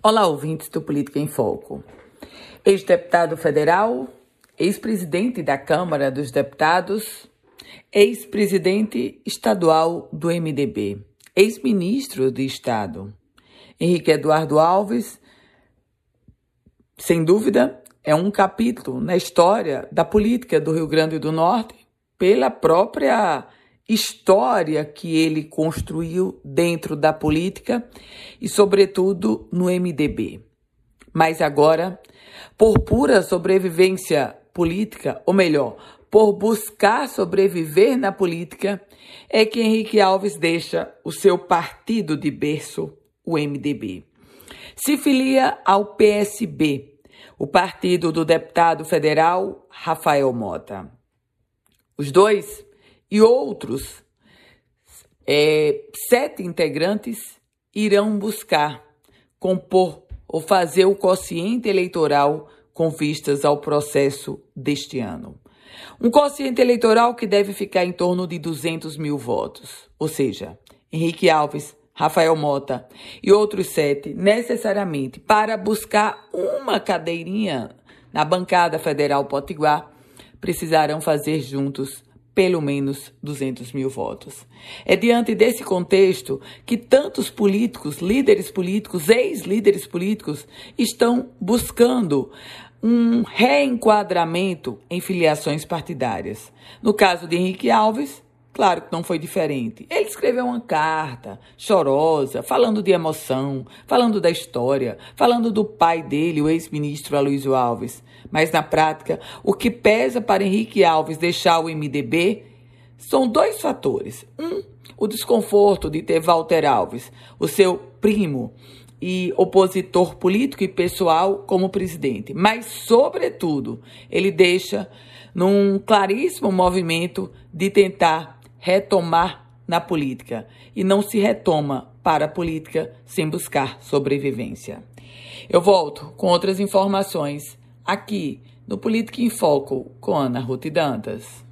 Olá, ouvintes do Política em Foco. Ex-deputado federal, ex-presidente da Câmara dos Deputados, ex-presidente estadual do MDB, ex-ministro de Estado. Henrique Eduardo Alves, sem dúvida, é um capítulo na história da política do Rio Grande do Norte pela própria história que ele construiu dentro da política e, sobretudo, no MDB. Mas agora, por pura sobrevivência política, ou melhor, por buscar sobreviver na política, é que Henrique Alves deixa o seu partido de berço, o MDB. Se filia ao PSB, o partido do deputado federal Rafael Mota. Os dois e outros é, sete integrantes irão buscar compor ou fazer o quociente eleitoral com vistas ao processo deste ano. Um quociente eleitoral que deve ficar em torno de 200 mil votos, ou seja, Henrique Alves, Rafael Mota e outros sete, necessariamente para buscar uma cadeirinha na bancada federal Potiguar, precisarão fazer juntos pelo menos 200 mil votos. É diante desse contexto que tantos políticos, líderes políticos, ex-líderes políticos, estão buscando um reenquadramento em filiações partidárias. No caso de Henrique Alves, Claro que não foi diferente. Ele escreveu uma carta chorosa, falando de emoção, falando da história, falando do pai dele, o ex-ministro Aloysio Alves. Mas na prática, o que pesa para Henrique Alves deixar o MDB são dois fatores. Um, o desconforto de ter Walter Alves, o seu primo e opositor político e pessoal, como presidente. Mas, sobretudo, ele deixa num claríssimo movimento de tentar retomar na política e não se retoma para a política sem buscar sobrevivência. Eu volto com outras informações aqui no Política em Foco com Ana Ruth Dantas.